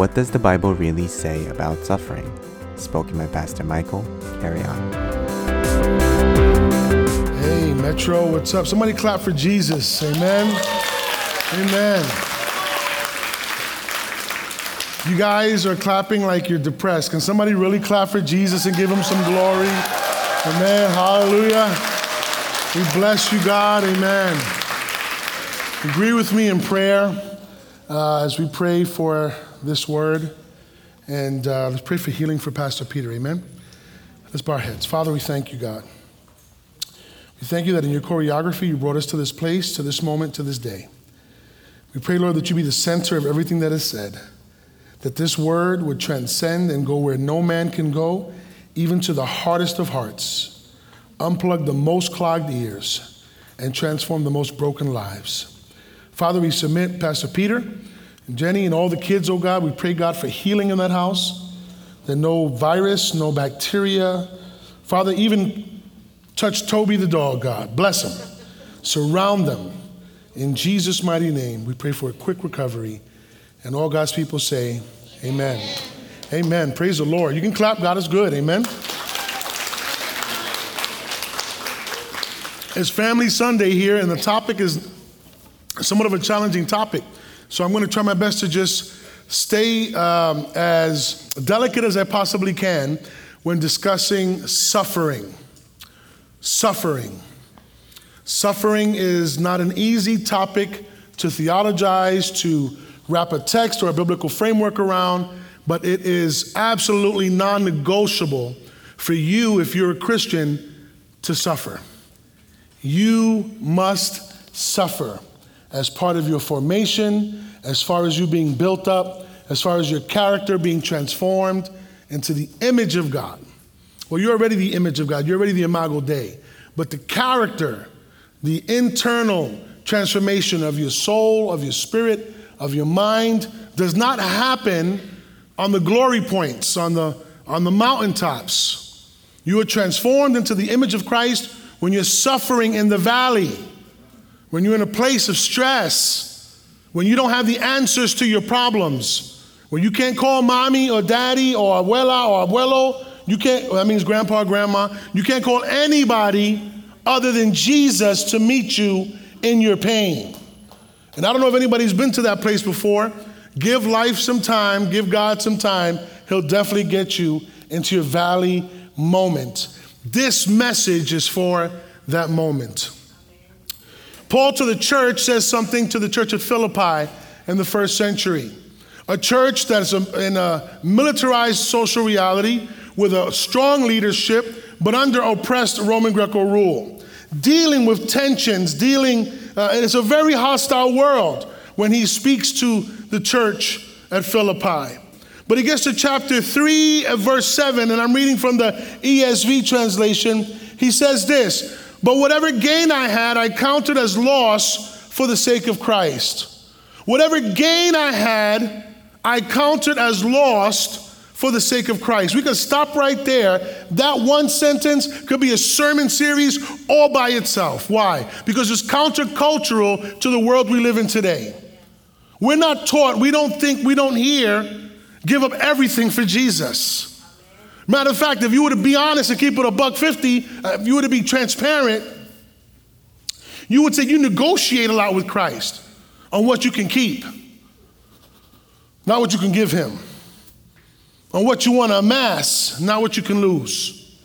What does the Bible really say about suffering? Spoken by Pastor Michael. Carrion. Hey, Metro, what's up? Somebody clap for Jesus. Amen. Amen. You guys are clapping like you're depressed. Can somebody really clap for Jesus and give him some glory? Amen. Hallelujah. We bless you, God. Amen. Agree with me in prayer uh, as we pray for this word. And uh, let's pray for healing for Pastor Peter. Amen. Let's bow our heads. Father, we thank you, God. We thank you that in your choreography, you brought us to this place, to this moment, to this day. We pray, Lord, that you be the center of everything that is said, that this word would transcend and go where no man can go, even to the hardest of hearts, unplug the most clogged ears, and transform the most broken lives. Father, we submit Pastor Peter and Jenny and all the kids, oh God. We pray, God, for healing in that house, that no virus, no bacteria. Father, even touch Toby the dog, God. Bless him. Surround them. In Jesus' mighty name, we pray for a quick recovery. And all God's people say, Amen. Amen. Praise the Lord. You can clap. God is good. Amen. It's Family Sunday here, and the topic is somewhat of a challenging topic. So I'm going to try my best to just stay um, as delicate as I possibly can when discussing suffering. Suffering. Suffering is not an easy topic to theologize, to wrap a text or a biblical framework around, but it is absolutely non negotiable for you, if you're a Christian, to suffer. You must suffer as part of your formation, as far as you being built up, as far as your character being transformed into the image of God. Well, you're already the image of God, you're already the Imago Dei. But the character, the internal transformation of your soul, of your spirit, of your mind does not happen on the glory points, on the, on the mountaintops. You are transformed into the image of Christ when you're suffering in the valley, when you're in a place of stress, when you don't have the answers to your problems, when you can't call mommy or daddy or abuela or abuelo, you can't, that means grandpa, grandma, you can't call anybody other than Jesus to meet you in your pain. And I don't know if anybody's been to that place before. Give life some time, give God some time. He'll definitely get you into your valley moment. This message is for that moment. Paul to the church says something to the church at Philippi in the first century. A church that's in a militarized social reality with a strong leadership, but under oppressed Roman Greco rule. Dealing with tensions, dealing, uh, it's a very hostile world when he speaks to the church at Philippi. But he gets to chapter 3, verse 7, and I'm reading from the ESV translation. He says this But whatever gain I had, I counted as loss for the sake of Christ. Whatever gain I had, I counted as lost for the sake of Christ. We could stop right there. That one sentence could be a sermon series all by itself. Why? Because it's countercultural to the world we live in today. We're not taught, we don't think, we don't hear give up everything for Jesus. Matter of fact, if you were to be honest and keep it a buck 50, uh, if you were to be transparent, you would say you negotiate a lot with Christ on what you can keep, not what you can give him, on what you want to amass, not what you can lose.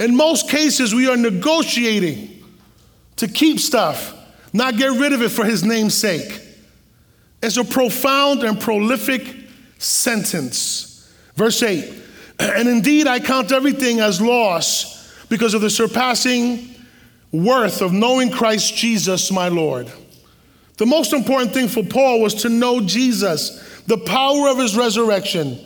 In most cases, we are negotiating to keep stuff, not get rid of it for his name's sake. It's a profound and prolific sentence. Verse 8 And indeed, I count everything as loss because of the surpassing worth of knowing Christ Jesus, my Lord. The most important thing for Paul was to know Jesus, the power of his resurrection,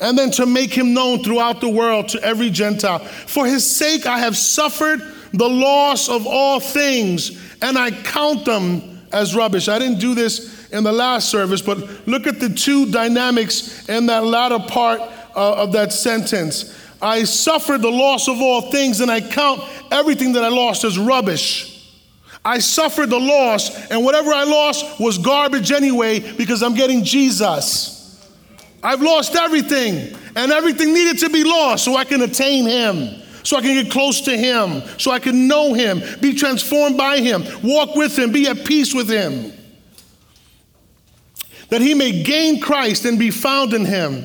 and then to make him known throughout the world to every Gentile. For his sake, I have suffered the loss of all things, and I count them as rubbish. I didn't do this in the last service, but look at the two dynamics in that latter part uh, of that sentence. I suffered the loss of all things, and I count everything that I lost as rubbish. I suffered the loss, and whatever I lost was garbage anyway because I'm getting Jesus. I've lost everything, and everything needed to be lost so I can attain Him, so I can get close to Him, so I can know Him, be transformed by Him, walk with Him, be at peace with Him. That He may gain Christ and be found in Him,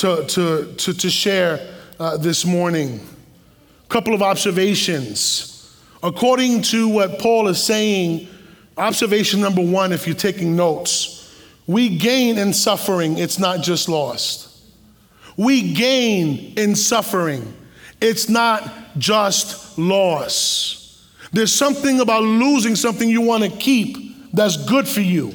to, to, to, to share uh, this morning. A couple of observations. According to what Paul is saying, observation number one, if you're taking notes, we gain in suffering, it's not just lost. We gain in suffering, it's not just loss. There's something about losing something you want to keep that's good for you,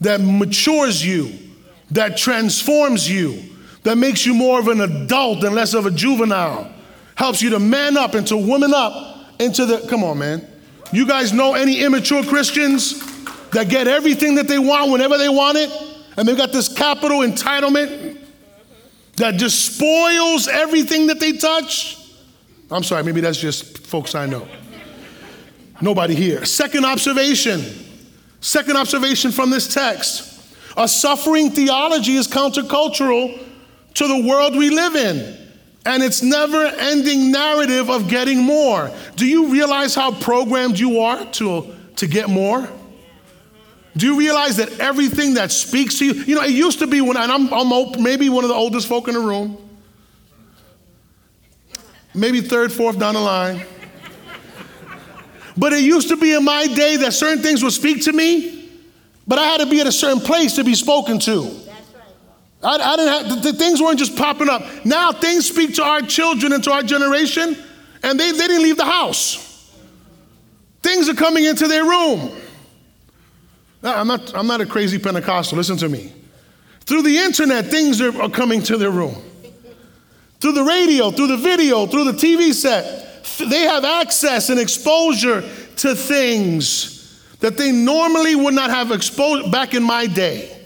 that matures you, that transforms you, that makes you more of an adult and less of a juvenile, helps you to man up and to woman up into the. Come on, man. You guys know any immature Christians? that get everything that they want whenever they want it, and they've got this capital entitlement that just spoils everything that they touch. I'm sorry, maybe that's just folks I know. Nobody here. Second observation. Second observation from this text. A suffering theology is countercultural to the world we live in and its never ending narrative of getting more. Do you realize how programmed you are to, to get more? Do you realize that everything that speaks to you, you know, it used to be when, and I'm, I'm maybe one of the oldest folk in the room, maybe third, fourth down the line. But it used to be in my day that certain things would speak to me, but I had to be at a certain place to be spoken to. I, I didn't have, the, the, things weren't just popping up. Now things speak to our children and to our generation, and they, they didn't leave the house. Things are coming into their room. I'm not, I'm not a crazy Pentecostal, listen to me. Through the internet, things are, are coming to their room. Through the radio, through the video, through the TV set, they have access and exposure to things that they normally would not have exposed back in my day,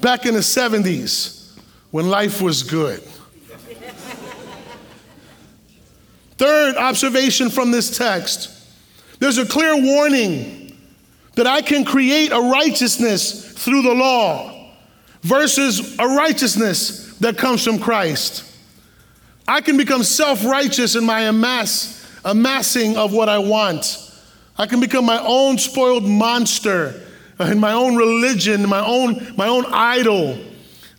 back in the 70s when life was good. Third observation from this text there's a clear warning that I can create a righteousness through the law versus a righteousness that comes from Christ. I can become self righteous in my amass, amassing of what I want. I can become my own spoiled monster in my own religion, my own, my own idol.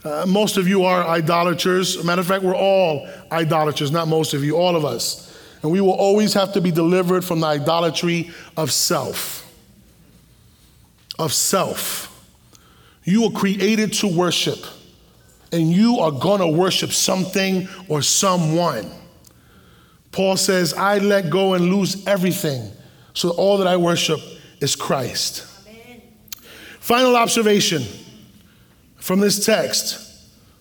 Uh, most of you are idolaters. Matter of fact, we're all idolaters, not most of you, all of us. And we will always have to be delivered from the idolatry of self of self. You were created to worship, and you are going to worship something or someone. Paul says, I let go and lose everything, so all that I worship is Christ. Amen. Final observation from this text.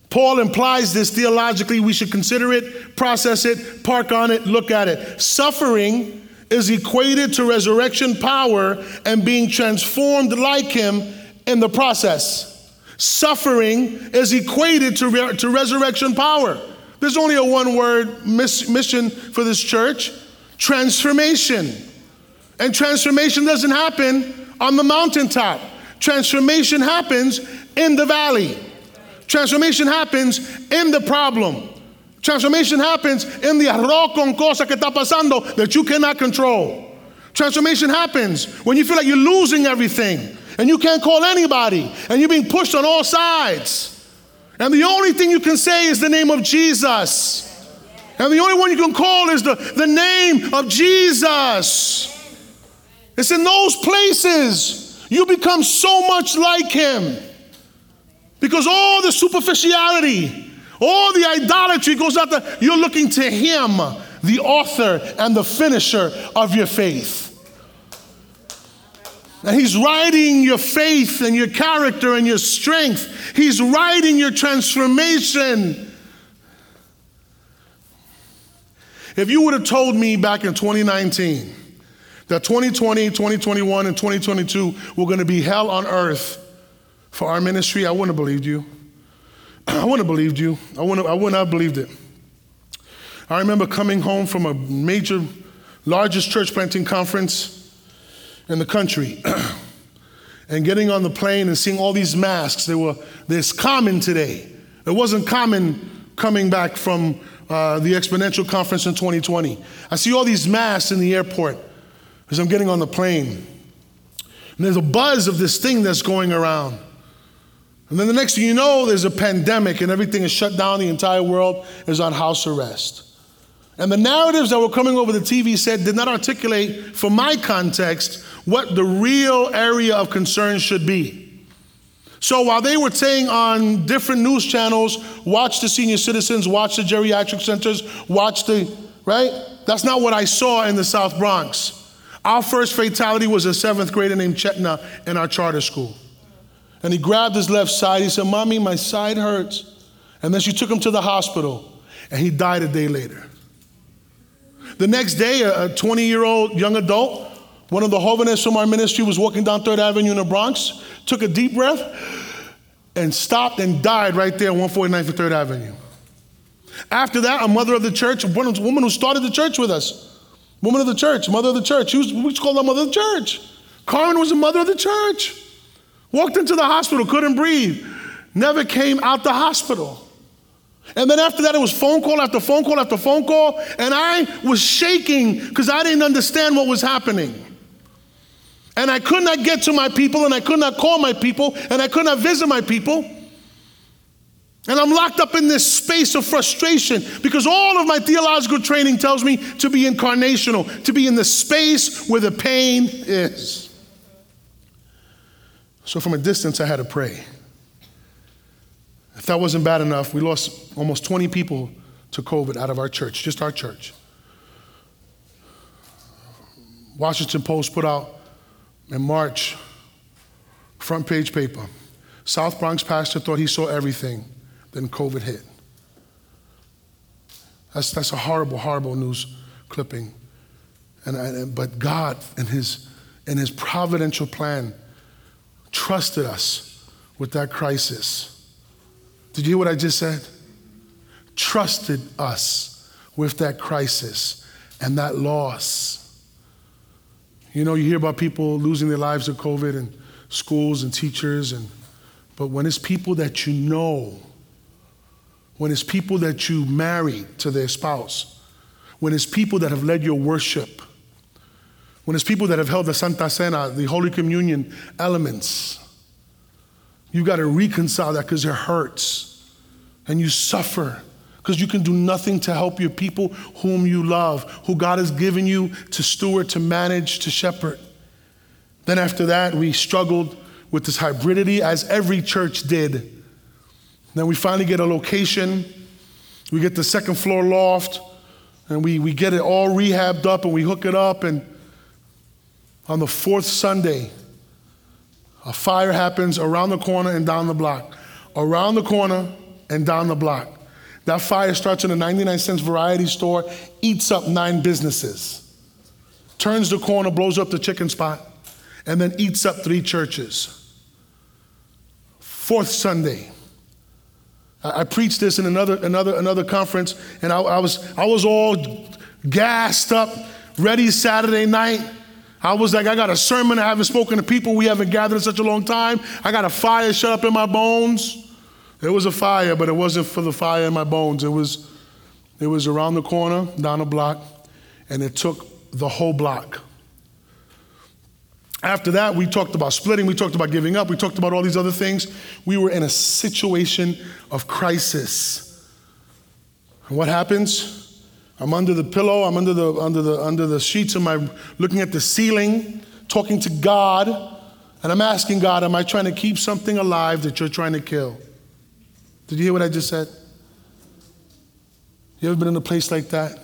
Paul implies this theologically. We should consider it, process it, park on it, look at it. Suffering is equated to resurrection power and being transformed like him in the process. Suffering is equated to, re- to resurrection power. There's only a one word miss- mission for this church transformation. And transformation doesn't happen on the mountaintop, transformation happens in the valley. Transformation happens in the problem. Transformation happens in the arroz con cosa que está pasando that you cannot control. Transformation happens when you feel like you're losing everything and you can't call anybody and you're being pushed on all sides. And the only thing you can say is the name of Jesus. And the only one you can call is the, the name of Jesus. It's in those places you become so much like Him because all the superficiality, all the idolatry goes out there. You're looking to Him, the author and the finisher of your faith. And He's writing your faith and your character and your strength. He's writing your transformation. If you would have told me back in 2019 that 2020, 2021, and 2022 were going to be hell on earth for our ministry, I wouldn't have believed you. I wouldn't have believed you. I wouldn't, I wouldn't have believed it. I remember coming home from a major, largest church planting conference in the country and getting on the plane and seeing all these masks. They were, this common today. It wasn't common coming back from uh, the exponential conference in 2020. I see all these masks in the airport as I'm getting on the plane. And there's a buzz of this thing that's going around. And then the next thing you know, there's a pandemic and everything is shut down. The entire world is on house arrest. And the narratives that were coming over the TV set did not articulate, for my context, what the real area of concern should be. So while they were saying on different news channels, watch the senior citizens, watch the geriatric centers, watch the, right? That's not what I saw in the South Bronx. Our first fatality was a seventh grader named Chetna in our charter school. And he grabbed his left side. He said, Mommy, my side hurts. And then she took him to the hospital, and he died a day later. The next day, a 20 year old young adult, one of the Hovenists from our ministry, was walking down Third Avenue in the Bronx, took a deep breath, and stopped and died right there on 149th and Third Avenue. After that, a mother of the church, a woman who started the church with us, woman of the church, mother of the church, was, we call her mother of the church. Carmen was a mother of the church. Walked into the hospital, couldn't breathe, never came out the hospital. And then after that, it was phone call after phone call after phone call, and I was shaking because I didn't understand what was happening. And I could not get to my people, and I could not call my people, and I could not visit my people. And I'm locked up in this space of frustration because all of my theological training tells me to be incarnational, to be in the space where the pain is. So from a distance, I had to pray. If that wasn't bad enough, we lost almost 20 people to COVID out of our church, just our church. Washington Post put out in March, front page paper. South Bronx pastor thought he saw everything, then COVID hit. That's, that's a horrible, horrible news clipping. And, and, but God, in his, in his providential plan, trusted us with that crisis. Did you hear what I just said? Trusted us with that crisis and that loss. You know, you hear about people losing their lives to COVID and schools and teachers, and but when it's people that you know, when it's people that you married to their spouse, when it's people that have led your worship, when it's people that have held the Santa Cena, the Holy Communion elements, you've got to reconcile that because it hurts and you suffer because you can do nothing to help your people whom you love, who God has given you to steward, to manage, to shepherd. Then after that, we struggled with this hybridity as every church did. Then we finally get a location. We get the second floor loft and we, we get it all rehabbed up and we hook it up and on the fourth Sunday, a fire happens around the corner and down the block. Around the corner and down the block. That fire starts in a 99 cents variety store, eats up nine businesses, turns the corner, blows up the chicken spot, and then eats up three churches. Fourth Sunday. I, preached this in another, another, another conference, and I, I, was, I was all gassed up, ready Saturday night. I was like, I got a sermon. I haven't spoken to people. We haven't gathered in such a long time. I got a fire shut up in my bones. It was a fire, but it wasn't for the fire in my bones. It was, it was around the corner, down the block, and it took the whole block. After that, we talked about splitting, we talked about giving up, we talked about all these other things. We were in a situation of crisis. And what happens? I'm under the pillow, I'm under the, under the, under the sheets of my, looking at the ceiling, talking to God, and I'm asking God, am I trying to keep something alive that you're trying to kill? Did you hear what I just said? You ever been in a place like that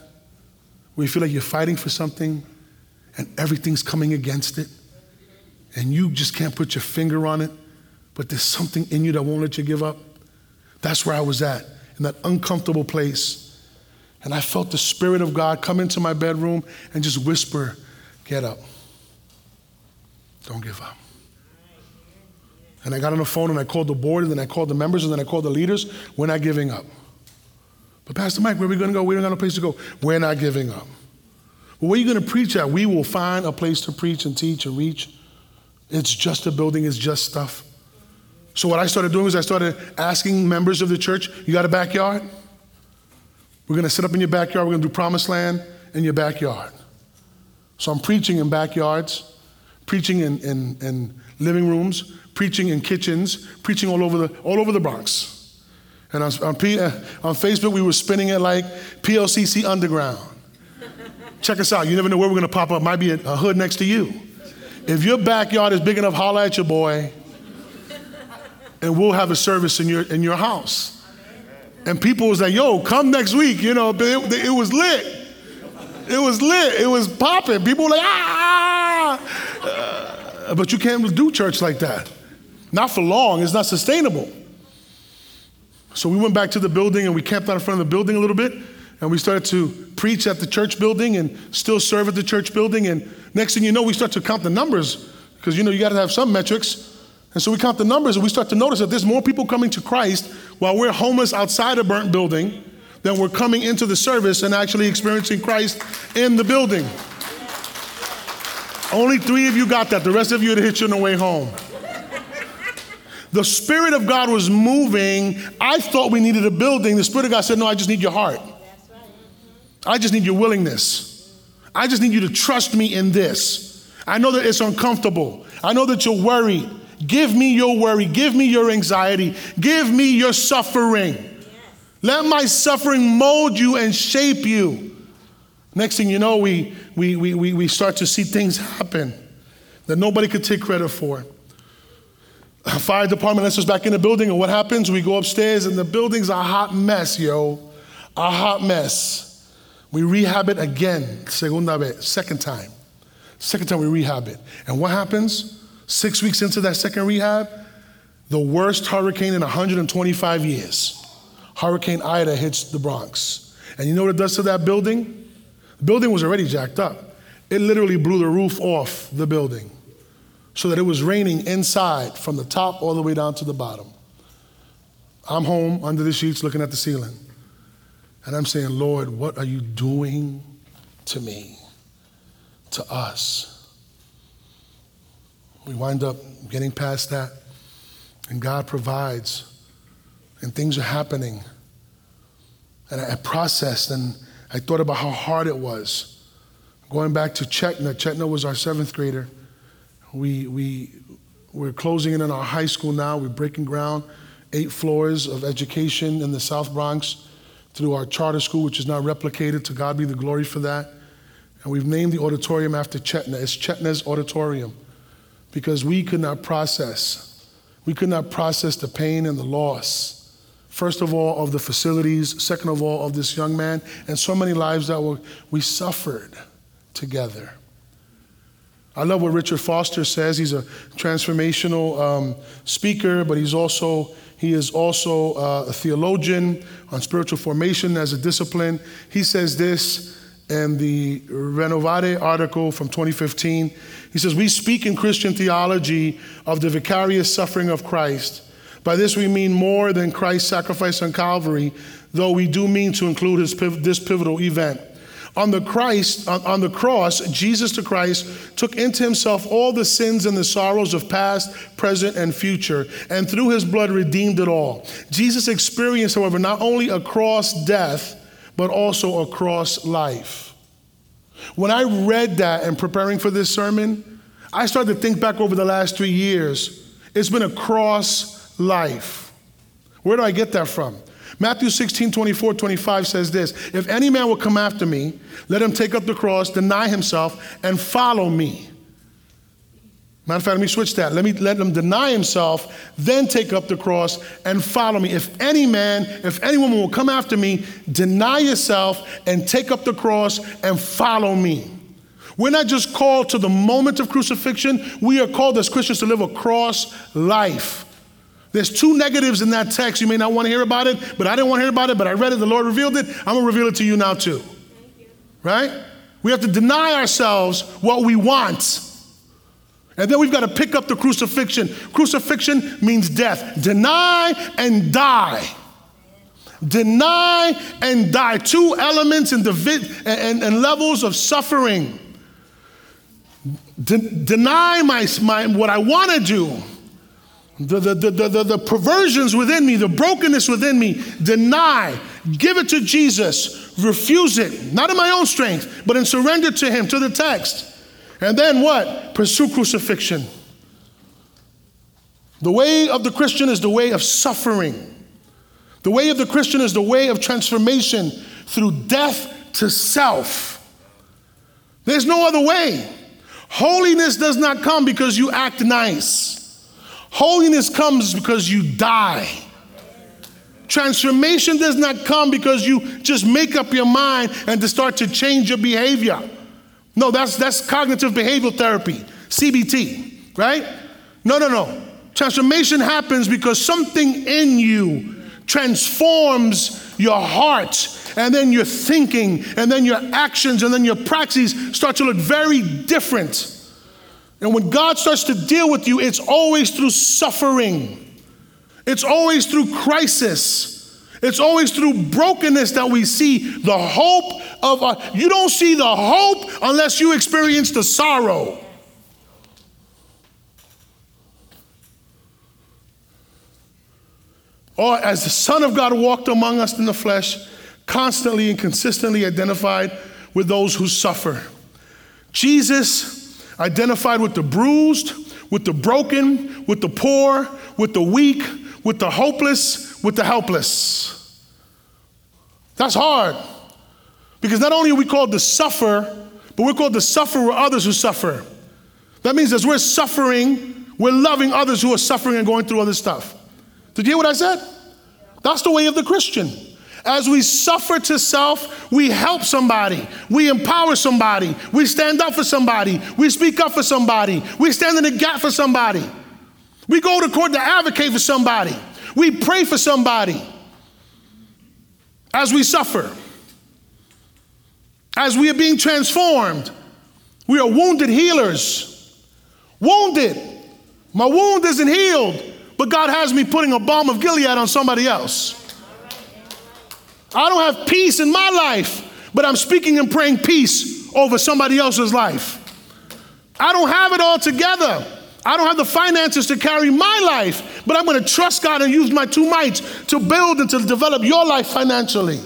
where you feel like you're fighting for something and everything's coming against it? And you just can't put your finger on it, but there's something in you that won't let you give up? That's where I was at, in that uncomfortable place. And I felt the Spirit of God come into my bedroom and just whisper, Get up. Don't give up. And I got on the phone and I called the board and then I called the members and then I called the leaders. We're not giving up. But Pastor Mike, where are we going to go? We don't got no place to go. We're not giving up. Well, where are you going to preach at? We will find a place to preach and teach and reach. It's just a building, it's just stuff. So what I started doing was I started asking members of the church, you got a backyard? We're going to sit up in your backyard. We're going to do promised land in your backyard. So I'm preaching in backyards, preaching in, in, in living rooms, preaching in kitchens, preaching all over the, all over the Bronx. And on, on, uh, on Facebook, we were spinning it like PLCC Underground. Check us out. You never know where we're going to pop up. Might be a, a hood next to you. If your backyard is big enough, holler at your boy, and we'll have a service in your, in your house. And people was like, yo, come next week. You know, it, it was lit. It was lit. It was popping. People were like, ah. Uh, but you can't do church like that. Not for long. It's not sustainable. So we went back to the building and we camped out in front of the building a little bit. And we started to preach at the church building and still serve at the church building. And next thing you know, we start to count the numbers because you know you got to have some metrics. And so we count the numbers and we start to notice that there's more people coming to Christ while we're homeless outside a burnt building than we're coming into the service and actually experiencing Christ in the building. Only three of you got that. The rest of you had hit you on the way home. The Spirit of God was moving. I thought we needed a building. The Spirit of God said, No, I just need your heart. I just need your willingness. I just need you to trust me in this. I know that it's uncomfortable. I know that you're worried. Give me your worry. Give me your anxiety. Give me your suffering. Yes. Let my suffering mold you and shape you. Next thing you know, we, we, we, we, we start to see things happen that nobody could take credit for. Fire department lets us back in the building, and what happens? We go upstairs, and the building's a hot mess, yo. A hot mess. We rehab it again, segunda vez, second time. Second time we rehab it. And what happens? Six weeks into that second rehab, the worst hurricane in 125 years. Hurricane Ida hits the Bronx. And you know what it does to that building? The building was already jacked up. It literally blew the roof off the building so that it was raining inside from the top all the way down to the bottom. I'm home under the sheets looking at the ceiling. And I'm saying, Lord, what are you doing to me, to us? We wind up getting past that, and God provides, and things are happening. And I processed and I thought about how hard it was. Going back to Chetna, Chetna was our seventh grader. We, we, we're closing in on our high school now. We're breaking ground, eight floors of education in the South Bronx through our charter school, which is now replicated. To God be the glory for that. And we've named the auditorium after Chetna. It's Chetna's Auditorium because we could not process. We could not process the pain and the loss, first of all, of the facilities, second of all, of this young man, and so many lives that were, we suffered together. I love what Richard Foster says. He's a transformational um, speaker, but he's also he is also uh, a theologian on spiritual formation as a discipline. He says this in the Renovare article from 2015. He says, We speak in Christian theology of the vicarious suffering of Christ. By this we mean more than Christ's sacrifice on Calvary, though we do mean to include his, this pivotal event. On the Christ, on the cross, Jesus the Christ took into himself all the sins and the sorrows of past, present, and future, and through his blood redeemed it all. Jesus experienced, however, not only a cross death, but also a cross life. When I read that and preparing for this sermon, I started to think back over the last three years. It's been a cross life. Where do I get that from? Matthew 16, 24, 25 says this If any man will come after me, let him take up the cross, deny himself, and follow me. Matter of fact, let me switch that. Let me let him deny himself, then take up the cross and follow me. If any man, if any woman will come after me, deny yourself and take up the cross and follow me. We're not just called to the moment of crucifixion, we are called as Christians to live a cross life. There's two negatives in that text. You may not want to hear about it, but I didn't want to hear about it, but I read it, the Lord revealed it. I'm going to reveal it to you now too. Right? We have to deny ourselves what we want. And then we've got to pick up the crucifixion. Crucifixion means death. Deny and die. Deny and die. Two elements and, and, and levels of suffering. De- deny my, my, what I want to do, the, the, the, the, the perversions within me, the brokenness within me. Deny. Give it to Jesus. Refuse it. Not in my own strength, but in surrender to Him, to the text. And then what? Pursue crucifixion. The way of the Christian is the way of suffering. The way of the Christian is the way of transformation through death to self. There's no other way. Holiness does not come because you act nice. Holiness comes because you die. Transformation does not come because you just make up your mind and to start to change your behavior. No, that's, that's cognitive behavioral therapy, CBT, right? No, no, no. Transformation happens because something in you transforms your heart, and then your thinking, and then your actions, and then your praxis start to look very different. And when God starts to deal with you, it's always through suffering, it's always through crisis. It's always through brokenness that we see the hope of our, you don't see the hope unless you experience the sorrow. Or as the Son of God walked among us in the flesh, constantly and consistently identified with those who suffer. Jesus identified with the bruised, with the broken, with the poor, with the weak, with the hopeless, with the helpless. That's hard. Because not only are we called to suffer, but we're called to suffer with others who suffer. That means as we're suffering, we're loving others who are suffering and going through other stuff. Did you hear what I said? That's the way of the Christian. As we suffer to self, we help somebody, we empower somebody, we stand up for somebody, we speak up for somebody, we stand in the gap for somebody. We go to court to advocate for somebody. We pray for somebody as we suffer, as we are being transformed. We are wounded healers. Wounded. My wound isn't healed, but God has me putting a balm of Gilead on somebody else. I don't have peace in my life, but I'm speaking and praying peace over somebody else's life. I don't have it all together. I don't have the finances to carry my life, but I'm going to trust God and use my two mites to build and to develop your life financially.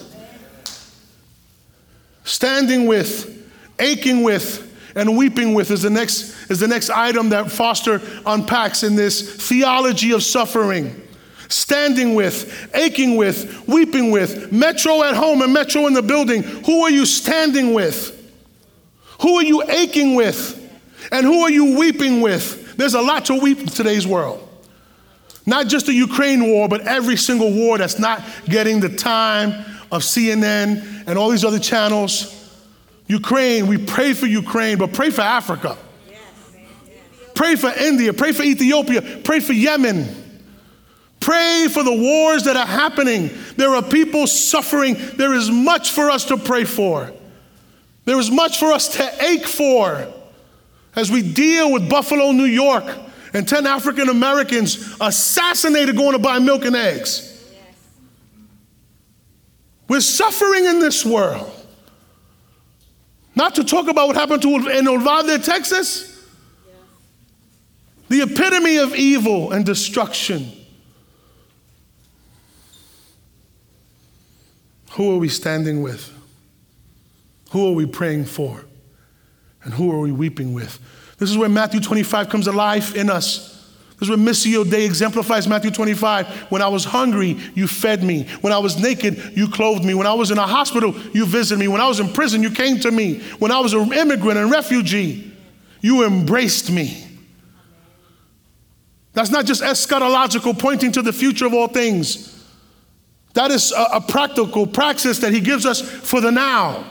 Standing with, aching with, and weeping with is the next is the next item that Foster unpacks in this theology of suffering. Standing with, aching with, weeping with, Metro at home and Metro in the building. Who are you standing with? Who are you aching with? And who are you weeping with? There's a lot to weep in today's world. Not just the Ukraine war, but every single war that's not getting the time of CNN and all these other channels. Ukraine, we pray for Ukraine, but pray for Africa. Pray for India, pray for Ethiopia, pray for Yemen. Pray for the wars that are happening. There are people suffering. There is much for us to pray for. There is much for us to ache for as we deal with Buffalo, New York, and 10 African Americans assassinated going to buy milk and eggs. We're suffering in this world. Not to talk about what happened to in Uvalde, Texas. The epitome of evil and destruction. Who are we standing with? Who are we praying for? And who are we weeping with? This is where Matthew 25 comes alive in us. This is where Missio Dei exemplifies Matthew 25. When I was hungry, you fed me. When I was naked, you clothed me. When I was in a hospital, you visited me. When I was in prison, you came to me. When I was an immigrant and refugee, you embraced me. That's not just eschatological, pointing to the future of all things. That is a, a practical praxis that he gives us for the now.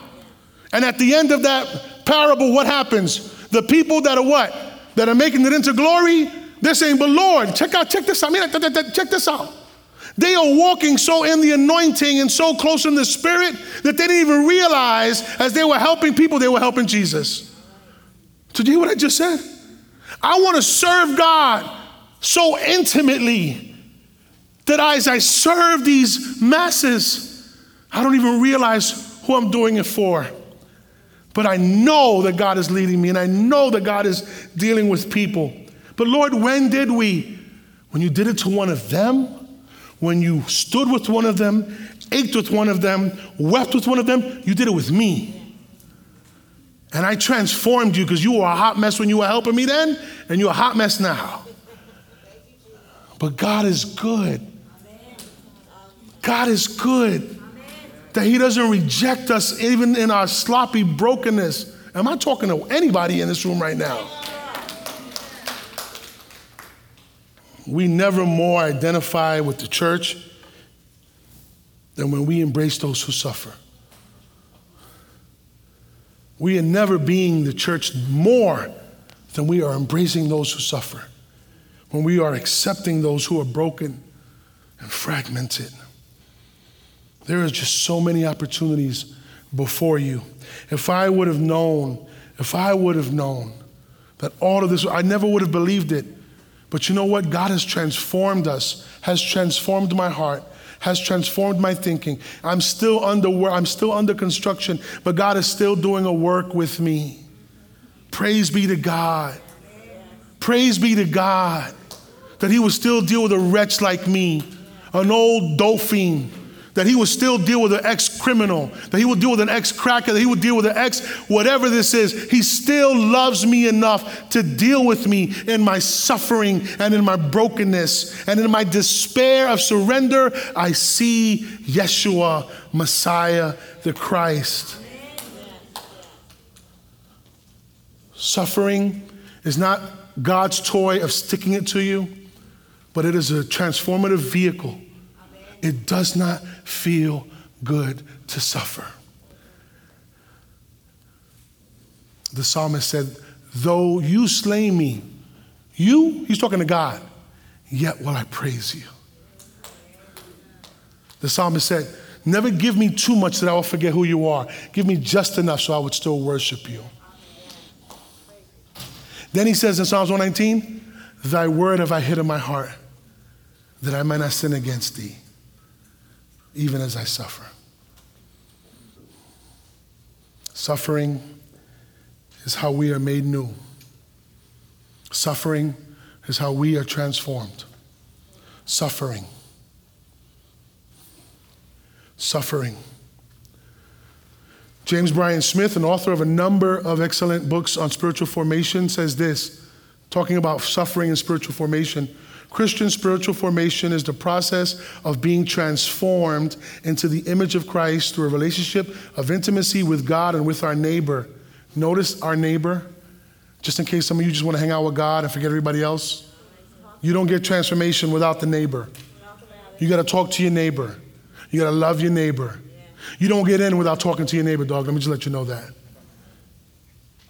And at the end of that parable, what happens? The people that are what? That are making it into glory, they're saying, but Lord, check out, check this out. Check this out. They are walking so in the anointing and so close in the spirit that they didn't even realize as they were helping people, they were helping Jesus. Did you hear what I just said? I want to serve God so intimately that as I serve these masses, I don't even realize who I'm doing it for. But I know that God is leading me and I know that God is dealing with people. But Lord, when did we? When you did it to one of them, when you stood with one of them, ached with one of them, wept with one of them, you did it with me. And I transformed you because you were a hot mess when you were helping me then, and you're a hot mess now. But God is good. God is good. That He doesn't reject us even in our sloppy brokenness. Am I talking to anybody in this room right now? We never more identify with the church than when we embrace those who suffer. We are never being the church more than we are embracing those who suffer, when we are accepting those who are broken and fragmented. There are just so many opportunities before you. If I would have known, if I would have known that all of this, I never would have believed it. But you know what? God has transformed us, has transformed my heart, has transformed my thinking. I'm still under work, I'm still under construction, but God is still doing a work with me. Praise be to God. Praise be to God that He will still deal with a wretch like me, an old dolphin that he would still deal with an ex criminal, that he would deal with an ex cracker, that he would deal with an ex whatever this is. He still loves me enough to deal with me in my suffering and in my brokenness and in my despair of surrender. I see Yeshua, Messiah, the Christ. Suffering is not God's toy of sticking it to you, but it is a transformative vehicle it does not feel good to suffer. The psalmist said, Though you slay me, you, he's talking to God, yet will I praise you. The psalmist said, Never give me too much that I will forget who you are. Give me just enough so I would still worship you. Then he says in Psalms 119, Thy word have I hid in my heart, that I might not sin against thee even as I suffer. Suffering is how we are made new. Suffering is how we are transformed. Suffering. Suffering. James Bryan Smith, an author of a number of excellent books on spiritual formation, says this, talking about suffering and spiritual formation. Christian spiritual formation is the process of being transformed into the image of Christ through a relationship of intimacy with God and with our neighbor. Notice our neighbor, just in case some of you just want to hang out with God and forget everybody else. You don't get transformation without the neighbor. You got to talk to your neighbor. You got to love your neighbor. You don't get in without talking to your neighbor, dog. Let me just let you know that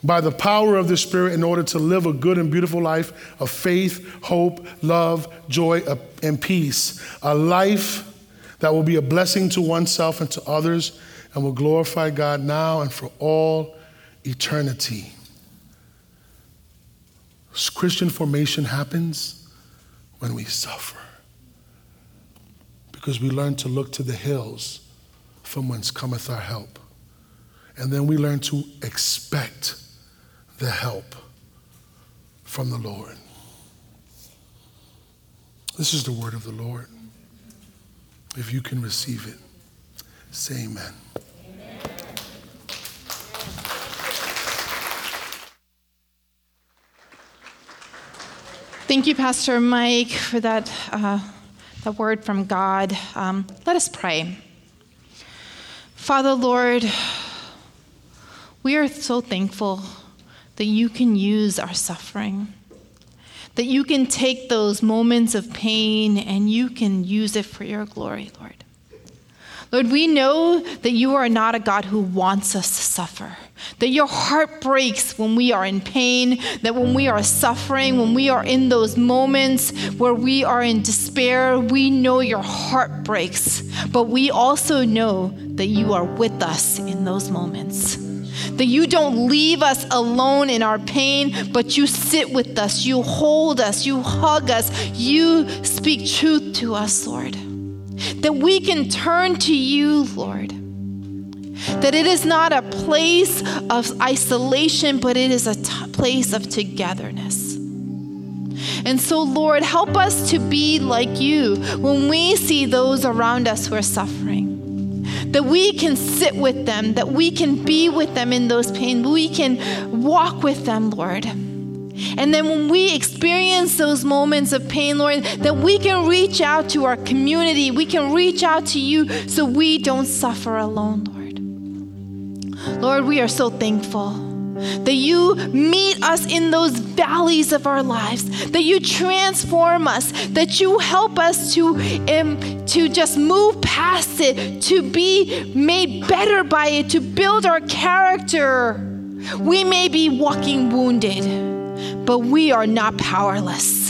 by the power of the Spirit in order to live a good and beautiful life of faith, hope, love, joy, uh, and peace. A life that will be a blessing to oneself and to others and will glorify God now and for all eternity. Christian formation happens when we suffer because we learn to look to the hills from whence cometh our help. And then we learn to expect the help from the Lord. This is the word of the Lord. If you can receive it, say amen. Thank you, Pastor Mike, for that, uh, that word from God. Um, let us pray. Father, Lord, we are so thankful that you can use our suffering, that you can take those moments of pain and you can use it for your glory, Lord. Lord, we know that you are not a God who wants us to suffer. That your heart breaks when we are in pain, that when we are suffering, when we are in those moments where we are in despair, we know your heart breaks. But we also know that you are with us in those moments. That you don't leave us alone in our pain, but you sit with us, you hold us, you hug us, you speak truth to us, Lord. That we can turn to you, Lord that it is not a place of isolation, but it is a t- place of togetherness. And so, Lord, help us to be like you when we see those around us who are suffering. That we can sit with them, that we can be with them in those pain, we can walk with them, Lord. And then when we experience those moments of pain, Lord, that we can reach out to our community, we can reach out to you so we don't suffer alone, Lord. Lord, we are so thankful that you meet us in those valleys of our lives, that you transform us, that you help us to, um, to just move past it, to be made better by it, to build our character. We may be walking wounded, but we are not powerless.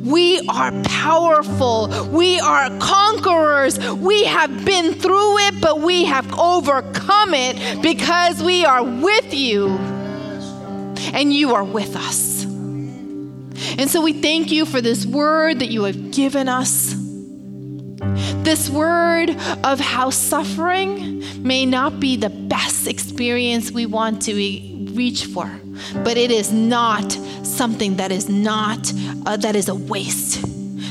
We are powerful. We are conquerors. We have been through it, but we have overcome it because we are with you and you are with us. And so we thank you for this word that you have given us. This word of how suffering may not be the best experience we want to reach for, but it is not something that is not, uh, that is a waste,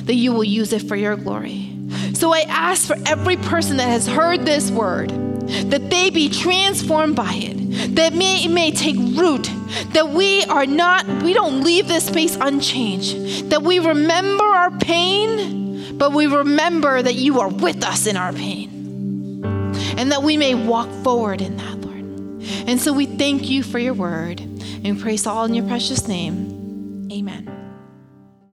that you will use it for your glory. So I ask for every person that has heard this word that they be transformed by it, that may, it may take root, that we are not, we don't leave this space unchanged, that we remember our pain, but we remember that you are with us in our pain, and that we may walk forward in that, Lord. And so we thank you for your word and we praise all in your precious name. Amen.